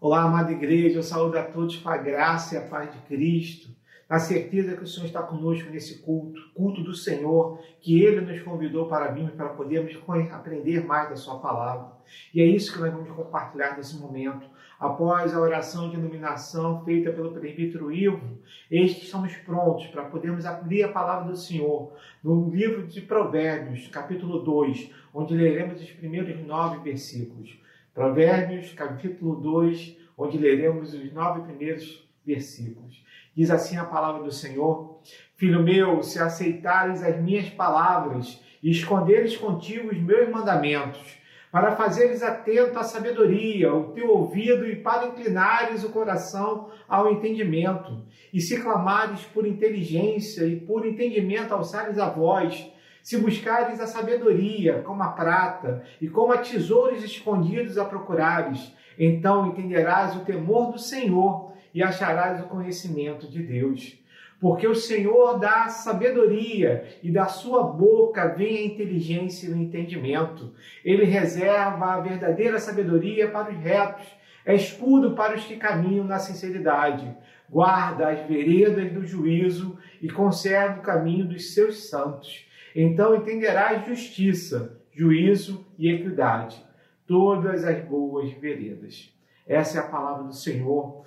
Olá, amada igreja, eu saúdo a todos com a graça e a paz de Cristo, na certeza que o Senhor está conosco nesse culto, culto do Senhor, que Ele nos convidou para virmos, para podermos aprender mais da Sua palavra. E é isso que nós vamos compartilhar nesse momento. Após a oração de iluminação feita pelo presbítero Ivo, eis que estamos prontos para podermos abrir a palavra do Senhor no livro de Provérbios, capítulo 2, onde leremos os primeiros nove versículos. Provérbios, capítulo 2, onde leremos os nove primeiros versículos. Diz assim a palavra do Senhor: Filho meu, se aceitares as minhas palavras e esconderes contigo os meus mandamentos, para fazeres atento à sabedoria, o teu ouvido e para inclinares o coração ao entendimento, e se clamares por inteligência e por entendimento alçares a voz, se buscares a sabedoria como a prata e como a tesouros escondidos a procurares, então entenderás o temor do Senhor e acharás o conhecimento de Deus. Porque o Senhor dá sabedoria e da sua boca vem a inteligência e o entendimento. Ele reserva a verdadeira sabedoria para os retos, é escudo para os que caminham na sinceridade. Guarda as veredas do juízo e conserva o caminho dos seus santos então entenderás justiça, juízo e equidade, todas as boas veredas. Essa é a palavra do Senhor,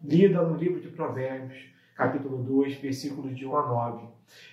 lida no livro de Provérbios, capítulo 2, versículos de 1 a 9.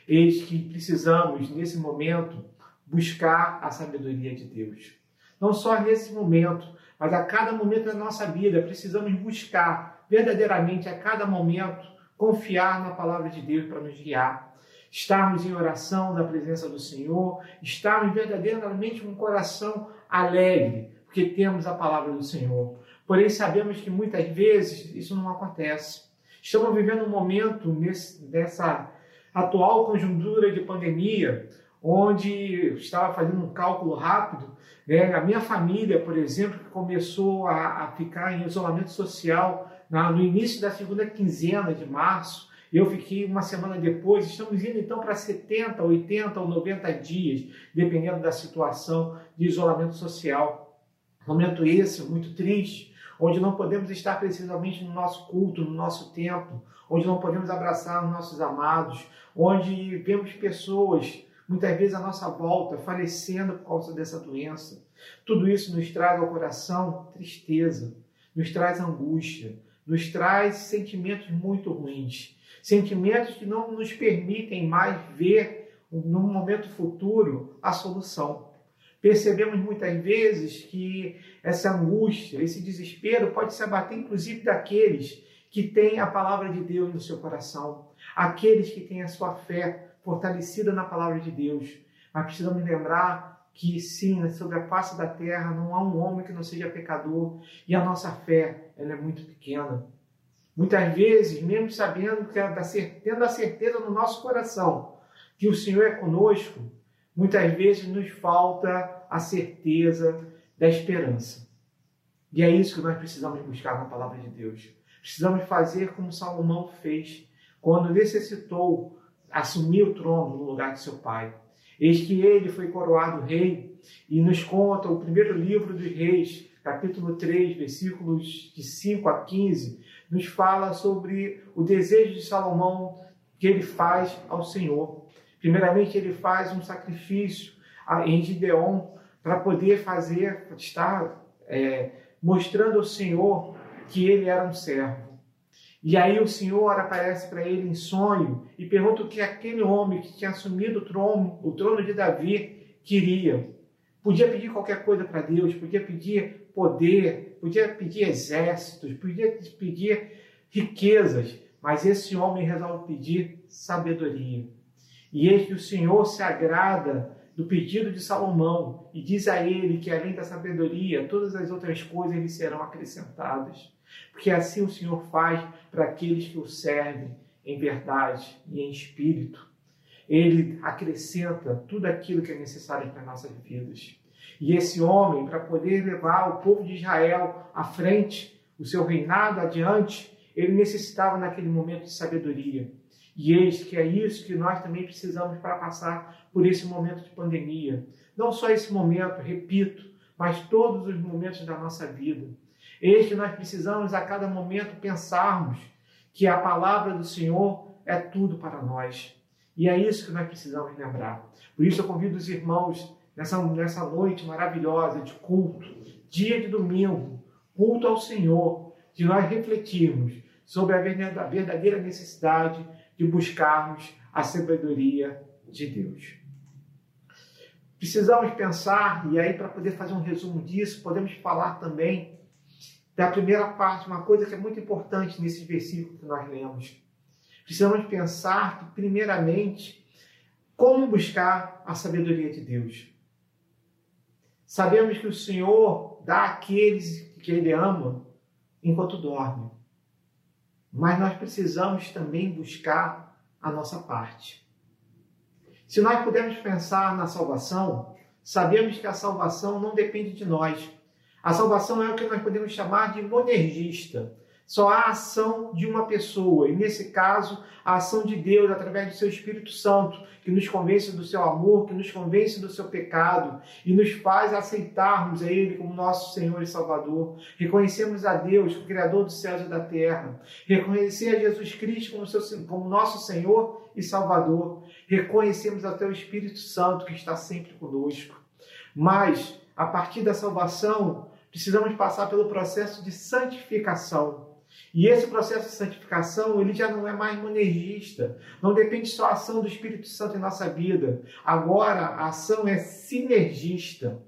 Eis que precisamos, nesse momento, buscar a sabedoria de Deus. Não só nesse momento, mas a cada momento da nossa vida, precisamos buscar verdadeiramente, a cada momento, confiar na palavra de Deus para nos guiar estarmos em oração na presença do Senhor, estarmos verdadeiramente com um coração alegre, porque temos a palavra do Senhor. Porém, sabemos que muitas vezes isso não acontece. Estamos vivendo um momento nesse, nessa atual conjuntura de pandemia, onde estava fazendo um cálculo rápido, né? a minha família, por exemplo, que começou a, a ficar em isolamento social na, no início da segunda quinzena de março, eu fiquei uma semana depois, estamos indo então para 70, 80 ou 90 dias, dependendo da situação de isolamento social. Momento esse muito triste, onde não podemos estar precisamente no nosso culto, no nosso tempo, onde não podemos abraçar os nossos amados, onde vemos pessoas, muitas vezes à nossa volta, falecendo por causa dessa doença. Tudo isso nos traz ao coração tristeza, nos traz angústia, nos traz sentimentos muito ruins sentimentos que não nos permitem mais ver, num momento futuro, a solução. Percebemos muitas vezes que essa angústia, esse desespero pode se abater inclusive daqueles que têm a palavra de Deus no seu coração, aqueles que têm a sua fé fortalecida na palavra de Deus. Mas precisamos lembrar que sim, sobre a face da terra não há um homem que não seja pecador e a nossa fé ela é muito pequena. Muitas vezes, mesmo sabendo que é tendo a certeza no nosso coração que o Senhor é conosco, muitas vezes nos falta a certeza da esperança. E é isso que nós precisamos buscar na palavra de Deus. Precisamos fazer como Salomão fez quando necessitou assumir o trono no lugar de seu pai. Eis que ele foi coroado rei e nos conta o primeiro livro dos reis, capítulo 3, versículos de 5 a 15, nos fala sobre o desejo de Salomão que ele faz ao Senhor. Primeiramente, ele faz um sacrifício em Gideon para poder fazer, estar é, mostrando ao Senhor que ele era um servo. E aí o Senhor aparece para ele em sonho e pergunta o que aquele homem que tinha assumido o trono, o trono de Davi, queria. Podia pedir qualquer coisa para Deus, podia pedir poder, podia pedir exércitos, podia pedir riquezas, mas esse homem resolve pedir sabedoria. E eis que o Senhor se agrada do pedido de Salomão e diz a ele que além da sabedoria, todas as outras coisas lhe serão acrescentadas. Porque assim o Senhor faz para aqueles que o servem em verdade e em espírito. Ele acrescenta tudo aquilo que é necessário para nossas vidas. E esse homem, para poder levar o povo de Israel à frente, o seu reinado adiante, ele necessitava naquele momento de sabedoria. E eis que é isso que nós também precisamos para passar por esse momento de pandemia. Não só esse momento, repito, mas todos os momentos da nossa vida. Eis que nós precisamos a cada momento pensarmos que a palavra do Senhor é tudo para nós. E é isso que nós precisamos lembrar. Por isso eu convido os irmãos nessa, nessa noite maravilhosa de culto, dia de domingo, culto ao Senhor, de nós refletirmos sobre a verdadeira necessidade de buscarmos a sabedoria de Deus. Precisamos pensar, e aí para poder fazer um resumo disso, podemos falar também da primeira parte, uma coisa que é muito importante nesse versículo que nós lemos. Precisamos pensar primeiramente, como buscar a sabedoria de Deus. Sabemos que o Senhor dá àqueles que Ele ama enquanto dorme. Mas nós precisamos também buscar a nossa parte. Se nós pudermos pensar na salvação, sabemos que a salvação não depende de nós. A salvação é o que nós podemos chamar de monergista. Só há ação de uma pessoa, e nesse caso, a ação de Deus através do seu Espírito Santo, que nos convence do seu amor, que nos convence do seu pecado e nos faz aceitarmos a Ele como nosso Senhor e Salvador. Reconhecemos a Deus, o Criador dos céus e da terra. Reconhecer a Jesus Cristo como, seu, como nosso Senhor e Salvador. Reconhecemos até o Espírito Santo que está sempre conosco. Mas, a partir da salvação, precisamos passar pelo processo de santificação. E esse processo de santificação, ele já não é mais monergista. Não depende só da ação do Espírito Santo em nossa vida. Agora, a ação é sinergista.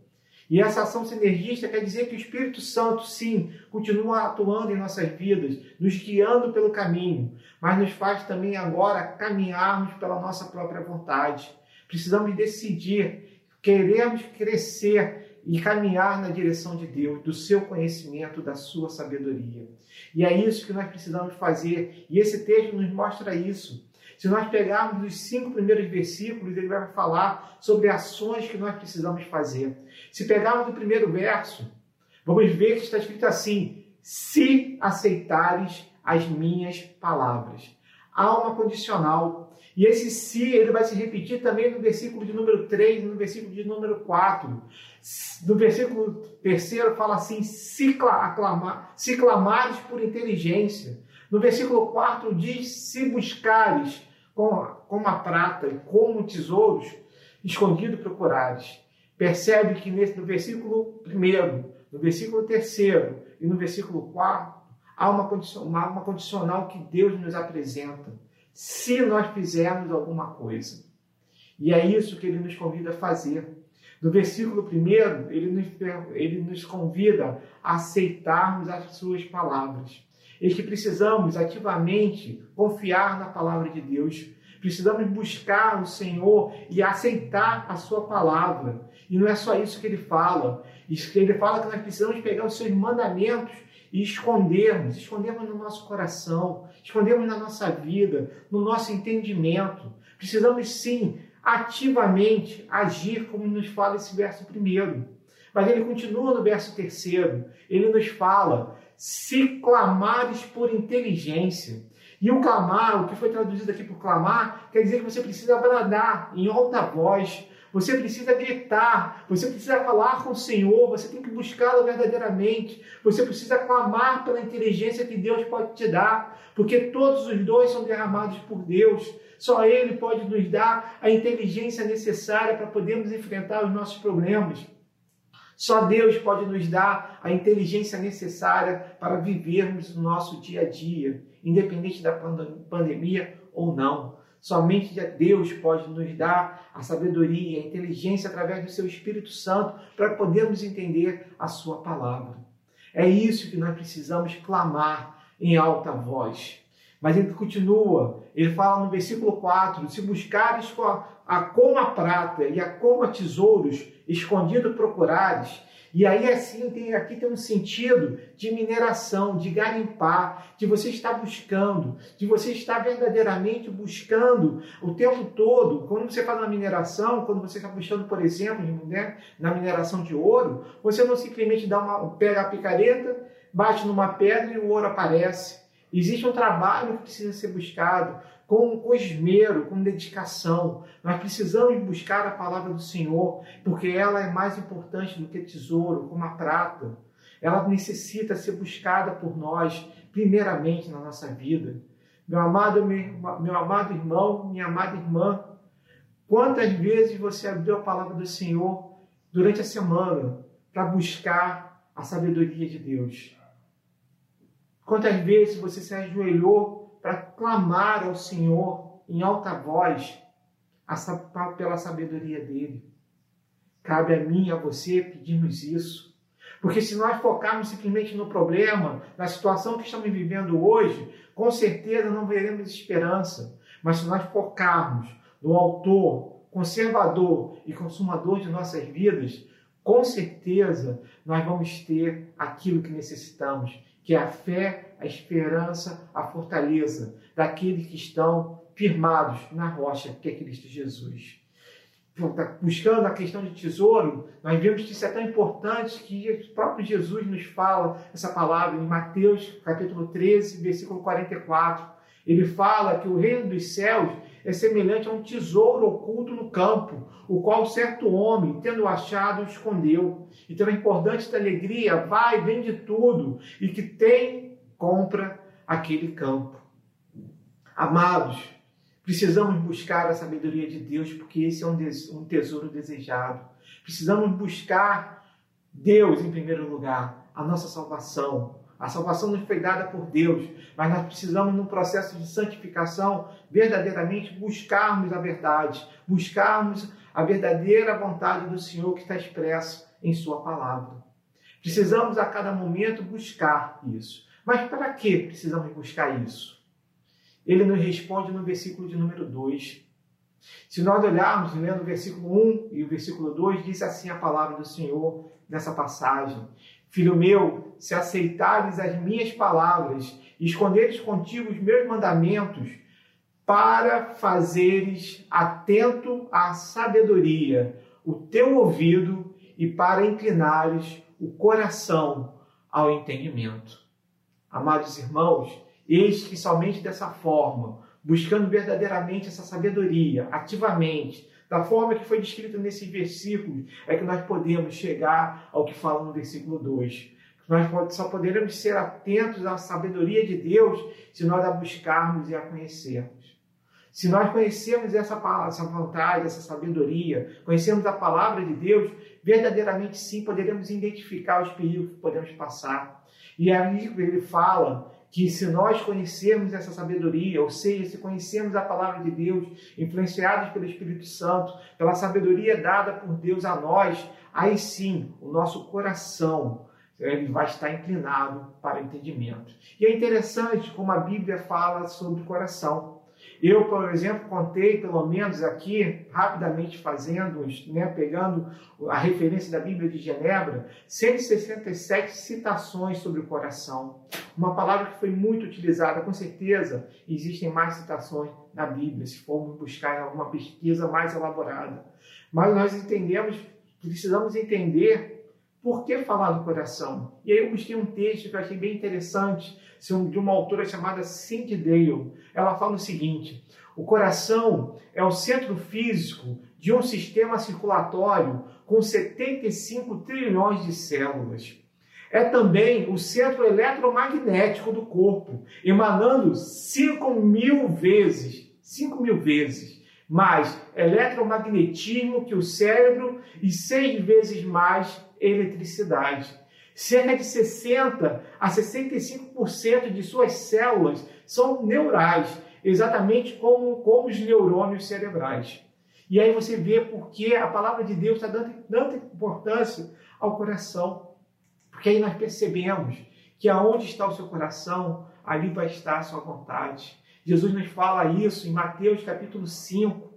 E essa ação sinergista quer dizer que o Espírito Santo, sim, continua atuando em nossas vidas, nos guiando pelo caminho, mas nos faz também agora caminharmos pela nossa própria vontade. Precisamos decidir, queremos crescer e caminhar na direção de Deus, do seu conhecimento, da sua sabedoria. E é isso que nós precisamos fazer, e esse texto nos mostra isso. Se nós pegarmos os cinco primeiros versículos, ele vai falar sobre ações que nós precisamos fazer. Se pegarmos o primeiro verso, vamos ver que está escrito assim: se aceitares as minhas palavras. Há uma condicional e esse se, ele vai se repetir também no versículo de número 3 e no versículo de número 4. No versículo 3 fala assim, se, aclamar, se clamares por inteligência. No versículo 4 diz, se buscares como, como a prata e como tesouros, escondido procurares. Percebe que nesse, no versículo 1, no versículo 3 e no versículo 4, há uma, uma, uma condicional que Deus nos apresenta se nós fizermos alguma coisa. E é isso que ele nos convida a fazer. No versículo 1, ele nos, ele nos convida a aceitarmos as suas palavras. E que precisamos ativamente confiar na palavra de Deus. Precisamos buscar o Senhor e aceitar a sua palavra. E não é só isso que ele fala. Ele fala que nós precisamos pegar os seus mandamentos e escondermos, escondermos no nosso coração, escondermos na nossa vida, no nosso entendimento. Precisamos sim ativamente agir como nos fala esse verso primeiro. Mas ele continua no verso terceiro. Ele nos fala: se clamares por inteligência. E o clamar, o que foi traduzido aqui por clamar, quer dizer que você precisa bradar em alta voz, você precisa gritar, você precisa falar com o Senhor, você tem que buscá-lo verdadeiramente, você precisa clamar pela inteligência que Deus pode te dar, porque todos os dons são derramados por Deus. Só Ele pode nos dar a inteligência necessária para podermos enfrentar os nossos problemas. Só Deus pode nos dar a inteligência necessária para vivermos o nosso dia a dia, independente da pandemia ou não. Somente Deus pode nos dar a sabedoria, a inteligência através do seu Espírito Santo para podermos entender a sua palavra. É isso que nós precisamos clamar em alta voz. Mas ele continua, ele fala no versículo 4: se buscares a como a prata e a como a tesouros, escondido procurares, e aí, assim, tem, aqui tem um sentido de mineração, de garimpar, de você estar buscando, de você estar verdadeiramente buscando o tempo todo. Quando você faz uma mineração, quando você está buscando, por exemplo, né, na mineração de ouro, você não simplesmente dá uma, pega a picareta, bate numa pedra e o ouro aparece. Existe um trabalho que precisa ser buscado com, esmero, com dedicação. Nós precisamos buscar a palavra do Senhor, porque ela é mais importante do que tesouro, como a prata. ela necessita ser buscada por nós, primeiramente na nossa vida. Meu amado, meu amado irmão, minha amada irmã, quantas vezes você abriu a palavra do Senhor durante a semana para buscar a sabedoria de Deus? Quantas vezes você se ajoelhou para clamar ao Senhor em alta voz pela sabedoria dele? Cabe a mim e a você pedirmos isso. Porque se nós focarmos simplesmente no problema, na situação que estamos vivendo hoje, com certeza não veremos esperança. Mas se nós focarmos no autor, conservador e consumador de nossas vidas, com certeza nós vamos ter aquilo que necessitamos, que é a fé, a esperança, a fortaleza daqueles que estão firmados na rocha que é Cristo Jesus. Tá buscando a questão de tesouro, nós vemos que isso é tão importante que o próprio Jesus nos fala essa palavra em Mateus capítulo 13, versículo 44. Ele fala que o reino dos céus é semelhante a um tesouro oculto no campo, o qual certo homem, tendo achado, escondeu. Então é importante da alegria, vai, vende tudo, e que tem, compra aquele campo. Amados, Precisamos buscar a sabedoria de Deus, porque esse é um tesouro desejado. Precisamos buscar Deus em primeiro lugar, a nossa salvação. A salvação nos foi dada por Deus, mas nós precisamos, no processo de santificação, verdadeiramente buscarmos a verdade, buscarmos a verdadeira vontade do Senhor que está expressa em Sua palavra. Precisamos a cada momento buscar isso. Mas para que precisamos buscar isso? ele nos responde no versículo de número 2. Se nós olharmos, lendo o versículo 1 e o versículo 2, diz assim a palavra do Senhor nessa passagem: Filho meu, se aceitares as minhas palavras esconderes contigo os meus mandamentos, para fazeres atento à sabedoria o teu ouvido e para inclinares o coração ao entendimento. Amados irmãos, Eis que somente dessa forma, buscando verdadeiramente essa sabedoria, ativamente, da forma que foi descrita nesses versículos, é que nós podemos chegar ao que fala no versículo 2. Nós só poderemos ser atentos à sabedoria de Deus se nós a buscarmos e a conhecermos. Se nós conhecermos essa, essa vontade, essa sabedoria, conhecermos a palavra de Deus, verdadeiramente sim poderemos identificar os perigos que podemos passar. E aí ele fala que se nós conhecermos essa sabedoria, ou seja, se conhecermos a palavra de Deus, influenciados pelo Espírito Santo, pela sabedoria dada por Deus a nós, aí sim o nosso coração ele vai estar inclinado para o entendimento. E é interessante como a Bíblia fala sobre o coração. Eu, por exemplo, contei, pelo menos aqui, rapidamente fazendo, né, pegando a referência da Bíblia de Genebra, 167 citações sobre o coração. Uma palavra que foi muito utilizada, com certeza existem mais citações na Bíblia, se formos buscar em alguma pesquisa mais elaborada. Mas nós entendemos, precisamos entender por que falar do coração? E aí eu busquei um texto que eu achei bem interessante, de uma autora chamada Cindy Dale. Ela fala o seguinte: o coração é o centro físico de um sistema circulatório com 75 trilhões de células. É também o centro eletromagnético do corpo, emanando 5 mil vezes, 5 mil vezes, mais eletromagnetismo que o cérebro e seis vezes mais eletricidade. Cerca de 60 a 65% de suas células são neurais, exatamente como, como os neurônios cerebrais. E aí você vê porque a palavra de Deus está dando tanta importância ao coração. Porque aí nós percebemos que aonde está o seu coração, ali vai estar a sua vontade. Jesus nos fala isso em Mateus capítulo 5,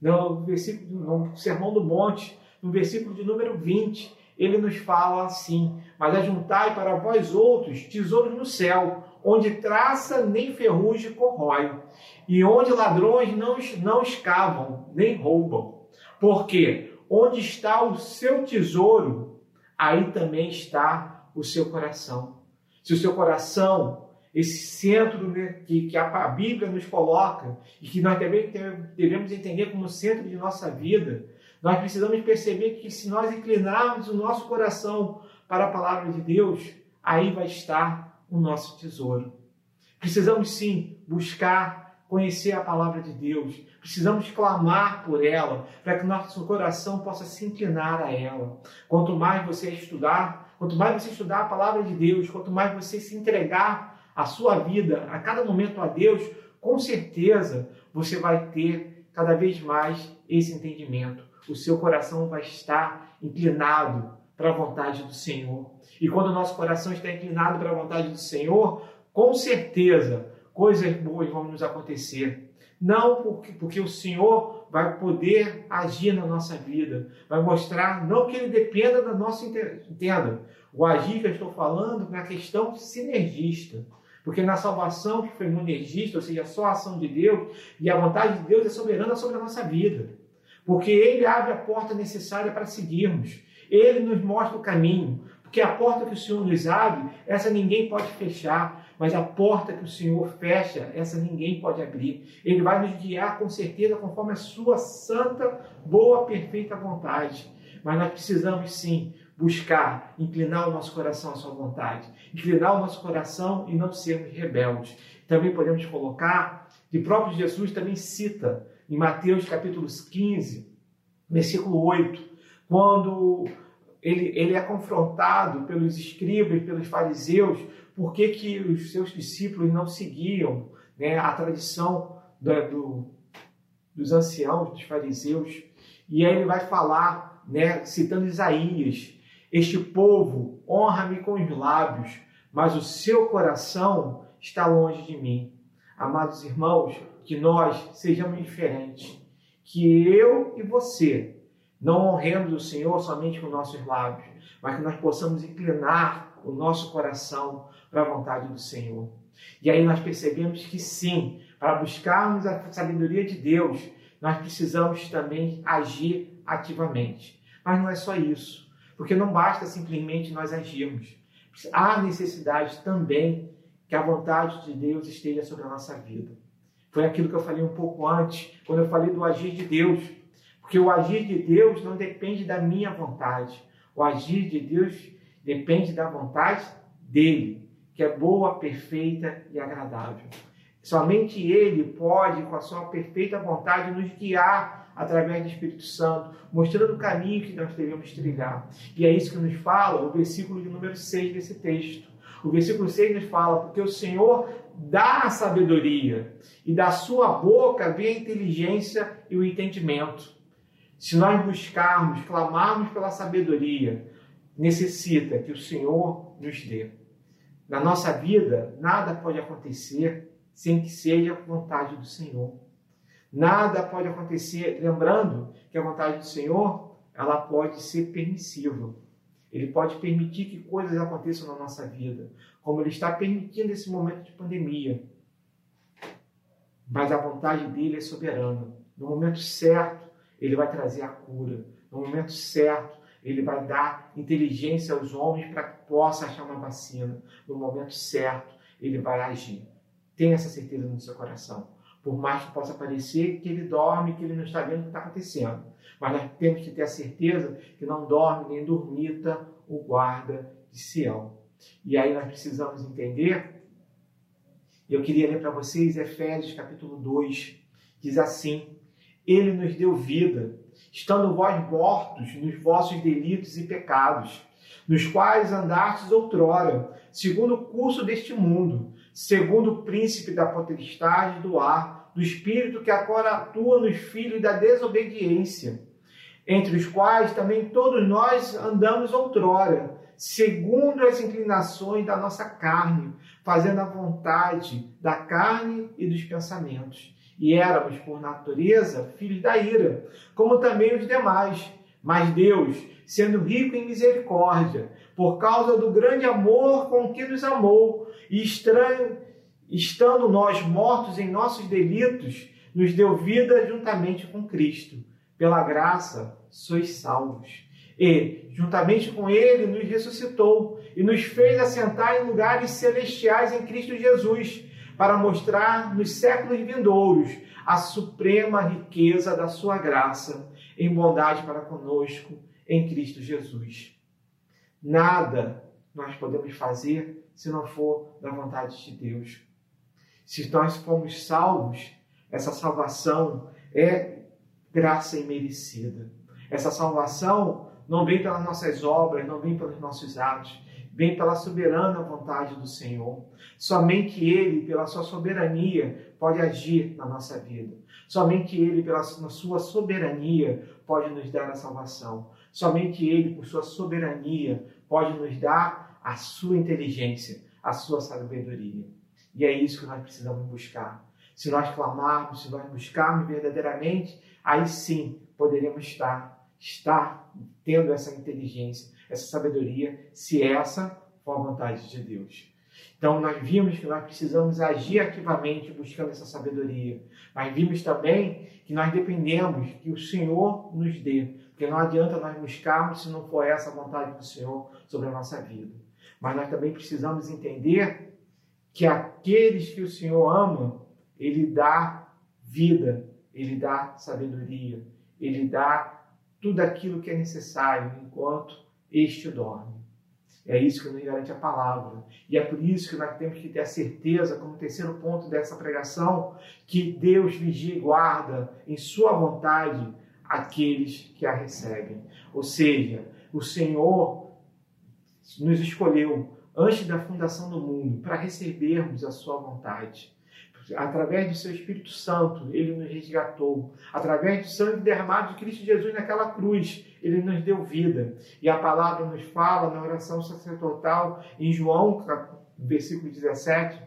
no, versículo, no Sermão do Monte, no versículo de número 20 ele nos fala assim: Mas ajuntai para vós outros tesouros no céu, onde traça nem ferrugem corrói, e onde ladrões não, não escavam, nem roubam. Porque onde está o seu tesouro, aí também está o seu coração. Se o seu coração, esse centro né, que, que a Bíblia nos coloca, e que nós também devemos entender como centro de nossa vida, nós precisamos perceber que se nós inclinarmos o nosso coração para a palavra de Deus, aí vai estar o nosso tesouro. Precisamos sim buscar conhecer a palavra de Deus. Precisamos clamar por ela, para que nosso coração possa se inclinar a ela. Quanto mais você estudar, quanto mais você estudar a palavra de Deus, quanto mais você se entregar a sua vida a cada momento a Deus, com certeza você vai ter cada vez mais esse entendimento. O seu coração vai estar inclinado para a vontade do Senhor. E quando o nosso coração está inclinado para a vontade do Senhor, com certeza coisas boas vão nos acontecer. Não porque, porque o Senhor vai poder agir na nossa vida, vai mostrar, não que ele dependa da nossa entenda. O agir que eu estou falando é a questão sinergista. Porque na salvação que foi monergista, ou seja, só a ação de Deus, e a vontade de Deus é soberana sobre a nossa vida. Porque Ele abre a porta necessária para seguirmos. Ele nos mostra o caminho. Porque a porta que o Senhor nos abre, essa ninguém pode fechar. Mas a porta que o Senhor fecha, essa ninguém pode abrir. Ele vai nos guiar com certeza conforme a sua santa, boa, perfeita vontade. Mas nós precisamos sim buscar inclinar o nosso coração à sua vontade, inclinar o nosso coração e não sermos rebeldes. Também podemos colocar, o próprio Jesus também cita em Mateus capítulo 15, versículo 8, quando ele, ele é confrontado pelos escribas, pelos fariseus, por que, que os seus discípulos não seguiam né, a tradição do, do, dos anciãos, dos fariseus. E aí ele vai falar, né, citando Isaías, este povo honra-me com os lábios, mas o seu coração está longe de mim. Amados irmãos, que nós sejamos diferentes, que eu e você não honremos o Senhor somente com nossos lábios, mas que nós possamos inclinar o nosso coração para a vontade do Senhor. E aí nós percebemos que sim, para buscarmos a sabedoria de Deus, nós precisamos também agir ativamente. Mas não é só isso. Porque não basta simplesmente nós agirmos. Há necessidade também que a vontade de Deus esteja sobre a nossa vida. Foi aquilo que eu falei um pouco antes, quando eu falei do agir de Deus. Porque o agir de Deus não depende da minha vontade. O agir de Deus depende da vontade dele, que é boa, perfeita e agradável. Somente ele pode, com a sua perfeita vontade, nos guiar através do Espírito Santo, mostrando o caminho que nós devemos trilhar. E é isso que nos fala o versículo de número 6 desse texto. O versículo 6 nos fala, porque o Senhor dá a sabedoria, e da sua boca vem a inteligência e o entendimento. Se nós buscarmos, clamarmos pela sabedoria, necessita que o Senhor nos dê. Na nossa vida, nada pode acontecer sem que seja vontade do Senhor. Nada pode acontecer, lembrando que a vontade do Senhor, ela pode ser permissível. Ele pode permitir que coisas aconteçam na nossa vida, como ele está permitindo esse momento de pandemia. Mas a vontade dele é soberana. No momento certo, ele vai trazer a cura. No momento certo, ele vai dar inteligência aos homens para que possa achar uma vacina. No momento certo, ele vai agir. Tenha essa certeza no seu coração por mais que possa parecer que ele dorme, que ele não está vendo o que está acontecendo. Mas nós temos que ter a certeza que não dorme nem dormita o guarda de Sião. E aí nós precisamos entender, eu queria ler para vocês Efésios capítulo 2, diz assim, Ele nos deu vida, estando vós mortos nos vossos delitos e pecados, nos quais andastes outrora, segundo o curso deste mundo, segundo o príncipe da potestade do ar, do espírito que agora atua nos filhos da desobediência, entre os quais também todos nós andamos outrora, segundo as inclinações da nossa carne, fazendo a vontade da carne e dos pensamentos. E éramos, por natureza, filhos da ira, como também os demais. Mas Deus, sendo rico em misericórdia, por causa do grande amor com que nos amou, e estranho, estando nós mortos em nossos delitos, nos deu vida juntamente com Cristo. Pela graça sois salvos. E, juntamente com Ele, nos ressuscitou e nos fez assentar em lugares celestiais em Cristo Jesus, para mostrar nos séculos vindouros a suprema riqueza da Sua graça, em bondade para conosco em Cristo Jesus. nada nós podemos fazer se não for da vontade de Deus. Se nós formos salvos, essa salvação é graça imerecida. Essa salvação não vem pelas nossas obras, não vem pelos nossos atos, vem pela soberana vontade do Senhor. Somente Ele, pela sua soberania, pode agir na nossa vida. Somente Ele, pela sua soberania, pode nos dar a salvação. Somente Ele, por sua soberania, pode nos dar a sua inteligência, a sua sabedoria. E é isso que nós precisamos buscar. Se nós clamarmos, se nós buscarmos verdadeiramente, aí sim poderemos estar, estar tendo essa inteligência, essa sabedoria, se essa for a vontade de Deus. Então, nós vimos que nós precisamos agir ativamente buscando essa sabedoria. Mas vimos também que nós dependemos que o Senhor nos dê. Porque não adianta nós buscarmos se não for essa a vontade do Senhor sobre a nossa vida. Mas nós também precisamos entender que aqueles que o Senhor ama, Ele dá vida, Ele dá sabedoria, Ele dá tudo aquilo que é necessário enquanto este dorme. É isso que nos garante a palavra. E é por isso que nós temos que ter a certeza, como terceiro ponto dessa pregação, que Deus vigia e guarda em Sua vontade aqueles que a recebem. Ou seja, o Senhor nos escolheu antes da fundação do mundo para recebermos a Sua vontade através do seu Espírito Santo, ele nos resgatou. Através do sangue derramado de Cristo Jesus naquela cruz, ele nos deu vida. E a palavra nos fala na oração sacerdotal, em João, versículo 17,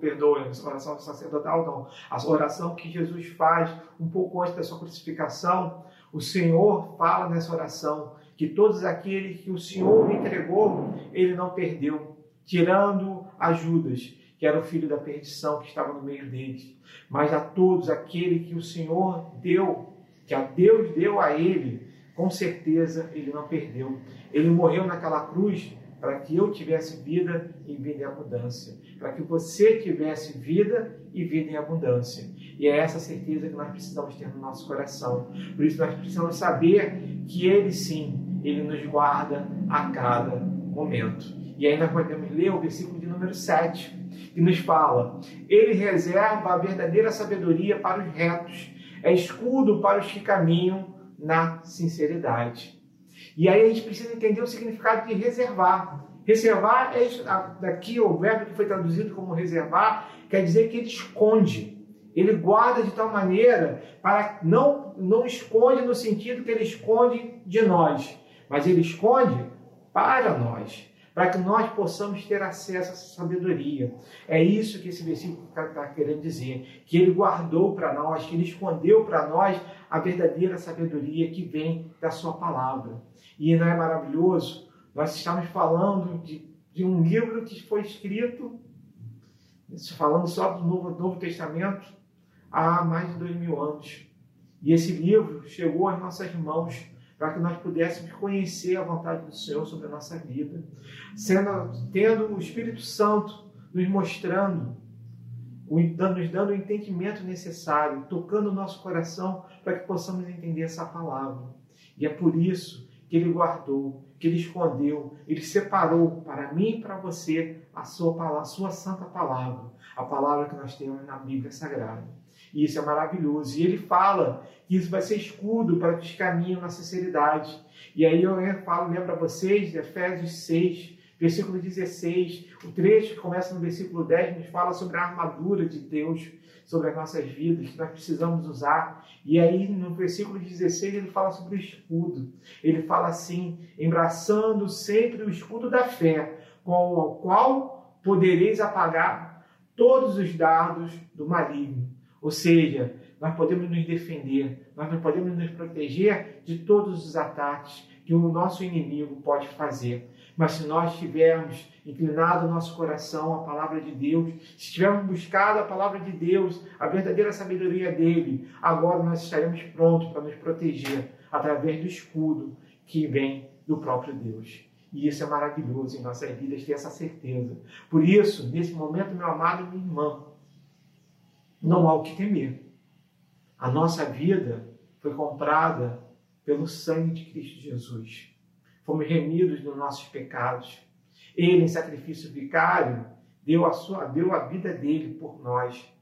perdoa, a oração sacerdotal não, a oração que Jesus faz um pouco antes da sua crucificação, o Senhor fala nessa oração que todos aqueles que o Senhor entregou, ele não perdeu, tirando ajudas que era o filho da perdição que estava no meio deles, mas a todos aquele que o Senhor deu, que a Deus deu a ele, com certeza ele não perdeu. Ele morreu naquela cruz para que eu tivesse vida e vida em abundância, para que você tivesse vida e vida em abundância. E é essa certeza que nós precisamos ter no nosso coração. Por isso nós precisamos saber que ele sim, ele nos guarda a cada momento. E nós podemos ler o versículo de número 7 que nos fala: Ele reserva a verdadeira sabedoria para os retos, é escudo para os que caminham na sinceridade. E aí a gente precisa entender o significado de reservar. Reservar é daqui o verbo que foi traduzido como reservar, quer dizer que ele esconde. Ele guarda de tal maneira para não não esconde no sentido que ele esconde de nós, mas ele esconde para nós para que nós possamos ter acesso a essa sabedoria. É isso que esse versículo está querendo dizer, que ele guardou para nós, que ele escondeu para nós a verdadeira sabedoria que vem da sua palavra. E não é maravilhoso? Nós estamos falando de, de um livro que foi escrito, falando só do Novo, Novo Testamento, há mais de dois mil anos. E esse livro chegou às nossas mãos para que nós pudéssemos conhecer a vontade do Senhor sobre a nossa vida, sendo, tendo o Espírito Santo nos mostrando, nos dando o entendimento necessário, tocando o nosso coração para que possamos entender essa palavra. E é por isso que Ele guardou, que Ele escondeu, Ele separou para mim e para você a sua, a sua santa palavra, a palavra que nós temos na Bíblia Sagrada. E isso é maravilhoso. E ele fala que isso vai ser escudo para que caminham na sinceridade. E aí eu falo, lembro para vocês, Efésios 6, versículo 16, o trecho que começa no versículo 10, nos fala sobre a armadura de Deus sobre as nossas vidas, que nós precisamos usar. E aí, no versículo 16, ele fala sobre o escudo. Ele fala assim: embraçando sempre o escudo da fé, com o qual podereis apagar todos os dardos do maligno. Ou seja, nós podemos nos defender, nós podemos nos proteger de todos os ataques que o nosso inimigo pode fazer. Mas se nós tivermos inclinado o nosso coração à palavra de Deus, se tivermos buscado a palavra de Deus, a verdadeira sabedoria dele, agora nós estaremos prontos para nos proteger através do escudo que vem do próprio Deus. E isso é maravilhoso em nossas vidas, ter essa certeza. Por isso, nesse momento, meu amado e minha irmã, não há o que temer. A nossa vida foi comprada pelo sangue de Cristo Jesus. fomos remidos dos nossos pecados. Ele, em sacrifício vicário, deu a, sua, deu a vida dele por nós.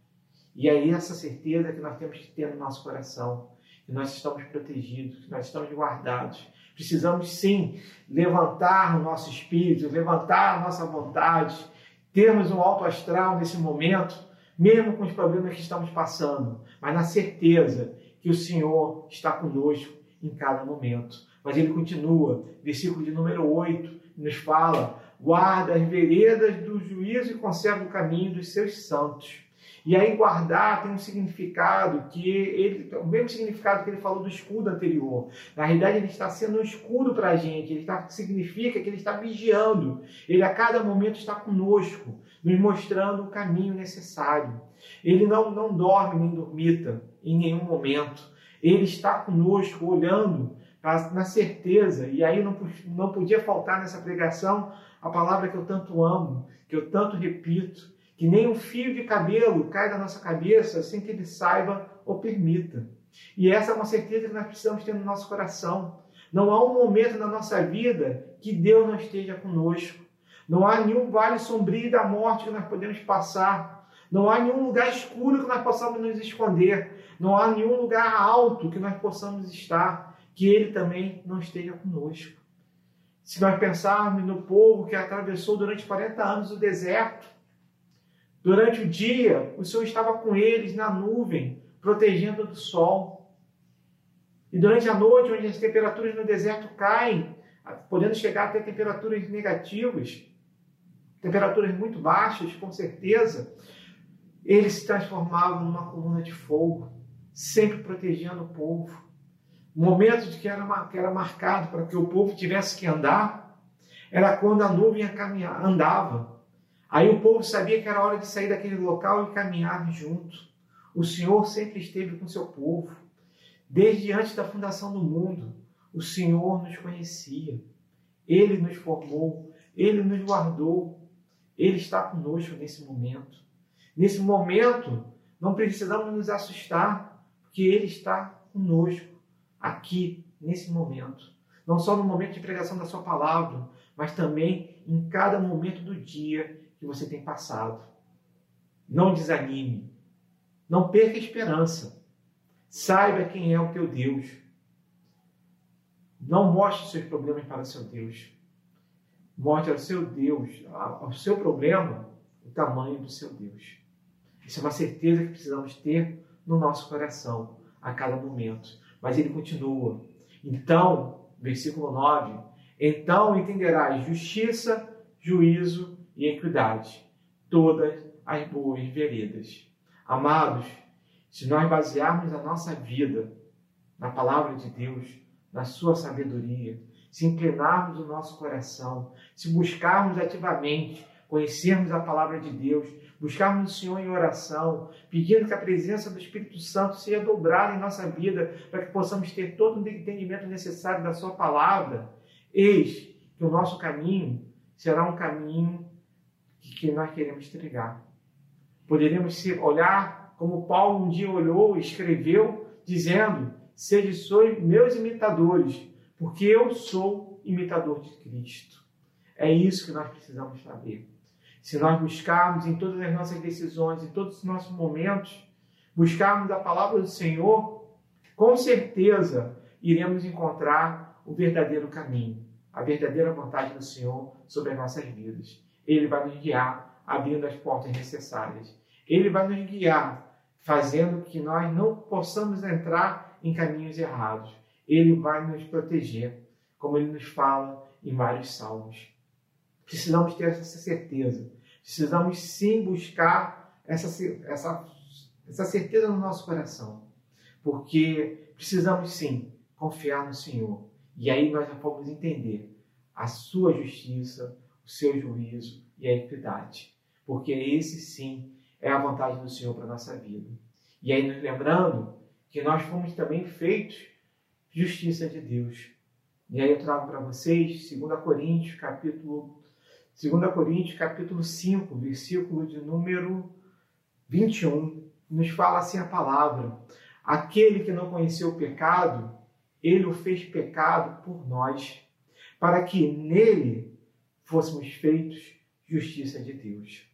E é essa certeza que nós temos que ter no nosso coração, que nós estamos protegidos, que nós estamos guardados. Precisamos sim levantar o nosso espírito, levantar a nossa vontade, termos um alto astral nesse momento, mesmo com os problemas que estamos passando, mas na certeza que o Senhor está conosco em cada momento. Mas ele continua, versículo de número 8, nos fala: guarda as veredas do juízo e conserva o caminho dos seus santos. E aí guardar tem um significado que ele, o mesmo significado que ele falou do escudo anterior. Na realidade, ele está sendo um escudo para a gente. Ele está, significa que ele está vigiando. Ele a cada momento está conosco, nos mostrando o caminho necessário. Ele não, não dorme nem dormita em nenhum momento. Ele está conosco, olhando na certeza. E aí não, não podia faltar nessa pregação a palavra que eu tanto amo, que eu tanto repito, que nem um fio de cabelo cai da nossa cabeça sem que ele saiba ou permita. E essa é uma certeza que nós precisamos ter no nosso coração. Não há um momento na nossa vida que Deus não esteja conosco. Não há nenhum vale sombrio da morte que nós podemos passar. Não há nenhum lugar escuro que nós possamos nos esconder. Não há nenhum lugar alto que nós possamos estar que Ele também não esteja conosco. Se nós pensarmos no povo que atravessou durante 40 anos o deserto, durante o dia o Senhor estava com eles na nuvem, protegendo do sol. E durante a noite, onde as temperaturas no deserto caem, podendo chegar até temperaturas negativas, temperaturas muito baixas, com certeza, eles se transformavam numa coluna de fogo, sempre protegendo o povo momento de que era, que era marcado para que o povo tivesse que andar, era quando a nuvem andava. Aí o povo sabia que era hora de sair daquele local e caminhar junto. O Senhor sempre esteve com seu povo. Desde antes da fundação do mundo, o Senhor nos conhecia. Ele nos formou, ele nos guardou. Ele está conosco nesse momento. Nesse momento, não precisamos nos assustar, porque ele está conosco aqui, nesse momento. Não só no momento de pregação da sua palavra, mas também em cada momento do dia que você tem passado. Não desanime. Não perca a esperança. Saiba quem é o teu Deus. Não mostre seus problemas para o seu Deus. Mostre ao seu Deus, ao seu problema, o tamanho do seu Deus. Isso é uma certeza que precisamos ter no nosso coração a cada momento. Mas ele continua. Então, versículo 9: Então entenderás justiça, juízo e equidade, todas as boas veredas. Amados, se nós basearmos a nossa vida na palavra de Deus, na sua sabedoria, se inclinarmos o nosso coração, se buscarmos ativamente conhecermos a palavra de Deus, buscarmos o Senhor em oração, pedindo que a presença do Espírito Santo seja dobrada em nossa vida, para que possamos ter todo o entendimento necessário da Sua palavra, eis que o nosso caminho será um caminho que nós queremos trilhar. Poderemos olhar como Paulo um dia olhou escreveu, dizendo: sois meus imitadores, porque eu sou imitador de Cristo. É isso que nós precisamos saber. Se nós buscarmos em todas as nossas decisões, em todos os nossos momentos, buscarmos a palavra do Senhor, com certeza iremos encontrar o verdadeiro caminho, a verdadeira vontade do Senhor sobre as nossas vidas. Ele vai nos guiar, abrindo as portas necessárias. Ele vai nos guiar, fazendo que nós não possamos entrar em caminhos errados. Ele vai nos proteger, como ele nos fala em vários salmos. Precisamos ter essa certeza. Precisamos sim buscar essa, essa, essa certeza no nosso coração. Porque precisamos sim confiar no Senhor. E aí nós já vamos entender a sua justiça, o seu juízo e a equidade. Porque esse sim é a vontade do Senhor para a nossa vida. E aí nos lembrando que nós fomos também feitos justiça de Deus. E aí eu trago para vocês 2 Coríntios, capítulo 2 Coríntios, capítulo 5, versículo de número 21, nos fala assim a palavra: Aquele que não conheceu o pecado, ele o fez pecado por nós, para que nele fôssemos feitos justiça de Deus.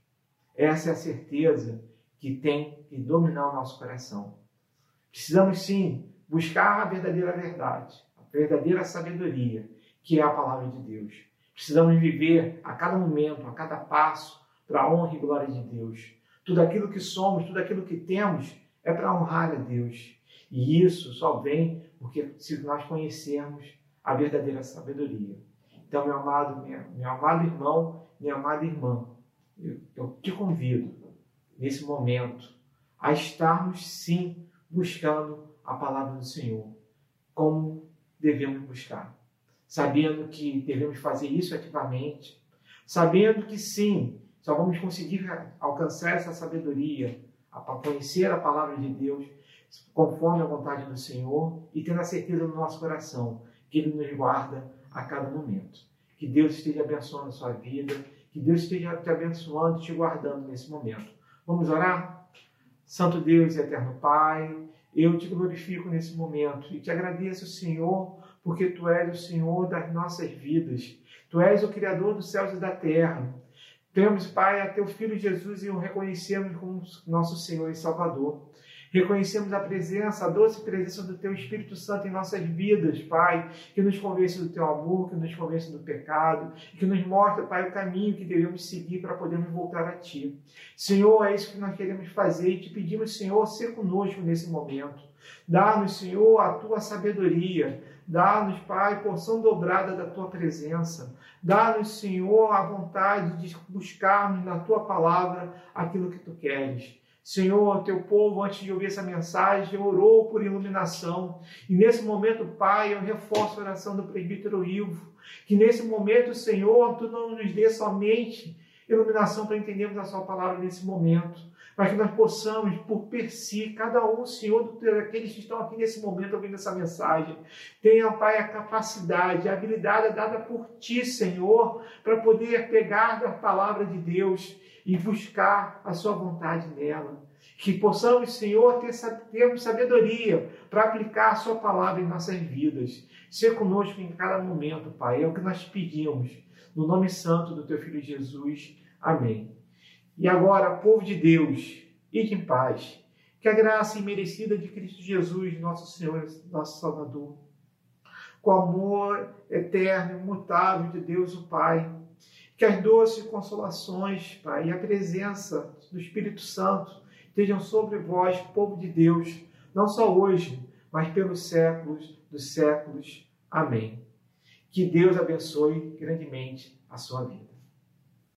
Essa é a certeza que tem que dominar o nosso coração. Precisamos sim buscar a verdadeira verdade, a verdadeira sabedoria, que é a palavra de Deus. Precisamos viver a cada momento, a cada passo, para a honra e glória de Deus. Tudo aquilo que somos, tudo aquilo que temos é para honrar a Deus. E isso só vem porque se nós conhecermos a verdadeira sabedoria. Então, meu amado, meu amado irmão, minha amada irmã, eu, eu te convido nesse momento a estarmos sim buscando a palavra do Senhor, como devemos buscar, sabendo que devemos fazer isso ativamente, sabendo que sim, só vamos conseguir alcançar essa sabedoria, conhecer a palavra de Deus conforme a vontade do Senhor e tendo a certeza no nosso coração que Ele nos guarda a cada momento. Que Deus esteja abençoando a sua vida, que Deus esteja te abençoando te guardando nesse momento. Vamos orar? Santo Deus e eterno Pai, eu te glorifico nesse momento e te agradeço, Senhor, porque Tu és o Senhor das nossas vidas. Tu és o Criador dos céus e da terra. Temos, Pai, a Teu Filho Jesus e o reconhecemos como nosso Senhor e Salvador. Reconhecemos a presença, a doce presença do Teu Espírito Santo em nossas vidas, Pai, que nos convence do Teu amor, que nos convence do pecado, que nos mostra, Pai, o caminho que devemos seguir para podermos voltar a Ti. Senhor, é isso que nós queremos fazer e te pedimos, Senhor, ser conosco nesse momento. Dá-nos, Senhor, a Tua sabedoria. Dá-nos, Pai, porção dobrada da Tua presença. Dá-nos, Senhor, a vontade de buscarmos na Tua palavra aquilo que Tu queres. Senhor, teu povo, antes de ouvir essa mensagem, orou por iluminação. E nesse momento, Pai, eu reforço a oração do presbítero Ivo. Que nesse momento, Senhor, tu não nos dê somente iluminação para entendermos a sua palavra nesse momento, mas que nós possamos, por per si, cada um, Senhor, daqueles que estão aqui nesse momento ouvindo essa mensagem, tenha, Pai, a capacidade, a habilidade dada por Ti, Senhor, para poder pegar da palavra de Deus e buscar a Sua vontade nela. Que possamos, Senhor, ter, termos sabedoria para aplicar a Sua palavra em nossas vidas. Ser conosco em cada momento, Pai. É o que nós pedimos. No nome santo do Teu Filho Jesus. Amém. E agora, povo de Deus, ide em paz. Que a graça imerecida de Cristo Jesus, nosso Senhor, nosso Salvador, com o amor eterno e imutável de Deus, o Pai, que as doces consolações, Pai, e a presença do Espírito Santo estejam sobre vós, povo de Deus, não só hoje, mas pelos séculos dos séculos. Amém. Que Deus abençoe grandemente a sua vida.